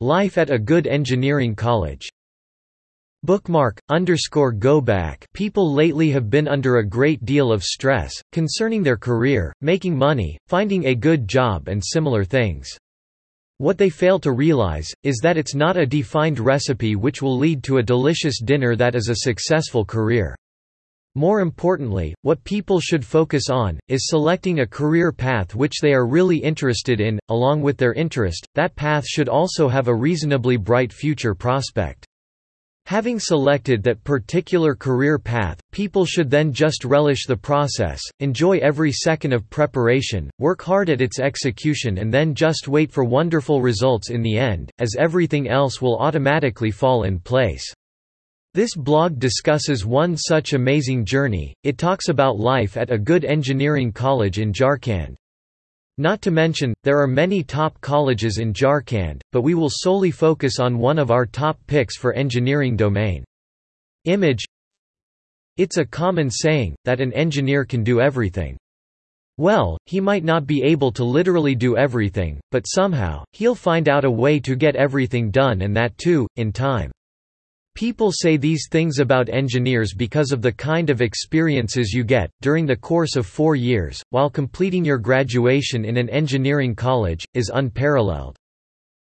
Life at a good engineering college Bookmark, underscore go back People lately have been under a great deal of stress, concerning their career, making money, finding a good job and similar things. What they fail to realize, is that it's not a defined recipe which will lead to a delicious dinner that is a successful career. More importantly, what people should focus on, is selecting a career path which they are really interested in, along with their interest, that path should also have a reasonably bright future prospect. Having selected that particular career path, people should then just relish the process, enjoy every second of preparation, work hard at its execution and then just wait for wonderful results in the end, as everything else will automatically fall in place. This blog discusses one such amazing journey, it talks about life at a good engineering college in Jharkhand. Not to mention, there are many top colleges in Jharkhand, but we will solely focus on one of our top picks for engineering domain. Image It's a common saying, that an engineer can do everything. Well, he might not be able to literally do everything, but somehow, he'll find out a way to get everything done and that too, in time. People say these things about engineers because of the kind of experiences you get, during the course of four years, while completing your graduation in an engineering college, is unparalleled.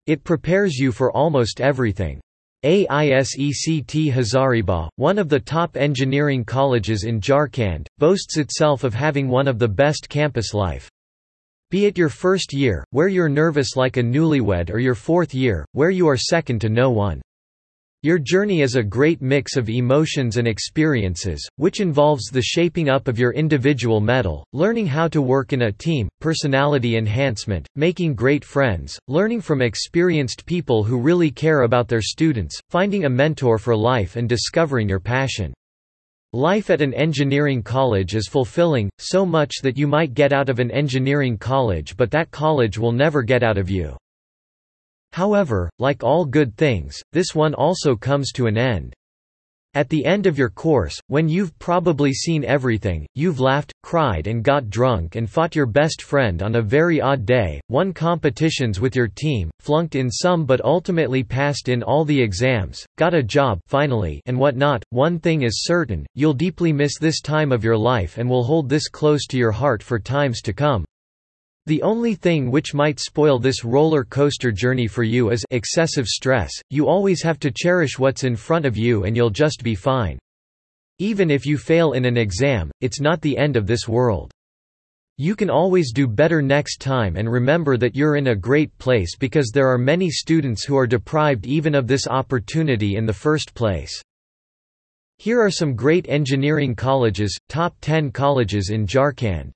It prepares you for almost everything. AISECT Hazaribagh, one of the top engineering colleges in Jharkhand, boasts itself of having one of the best campus life. Be it your first year, where you're nervous like a newlywed or your fourth year, where you are second to no one. Your journey is a great mix of emotions and experiences, which involves the shaping up of your individual mettle, learning how to work in a team, personality enhancement, making great friends, learning from experienced people who really care about their students, finding a mentor for life and discovering your passion. Life at an engineering college is fulfilling, so much that you might get out of an engineering college but that college will never get out of you. However, like all good things, this one also comes to an end. At the end of your course, when you've probably seen everything, you've laughed, cried and got drunk and fought your best friend on a very odd day, won competitions with your team, flunked in some but ultimately passed in all the exams, got a job finally and whatnot, one thing is certain, you'll deeply miss this time of your life and will hold this close to your heart for times to come. The only thing which might spoil this roller coaster journey for you is excessive stress, you always have to cherish what's in front of you and you'll just be fine. Even if you fail in an exam, it's not the end of this world. You can always do better next time and remember that you're in a great place because there are many students who are deprived even of this opportunity in the first place. Here are some great engineering colleges, top 10 colleges in Jharkhand.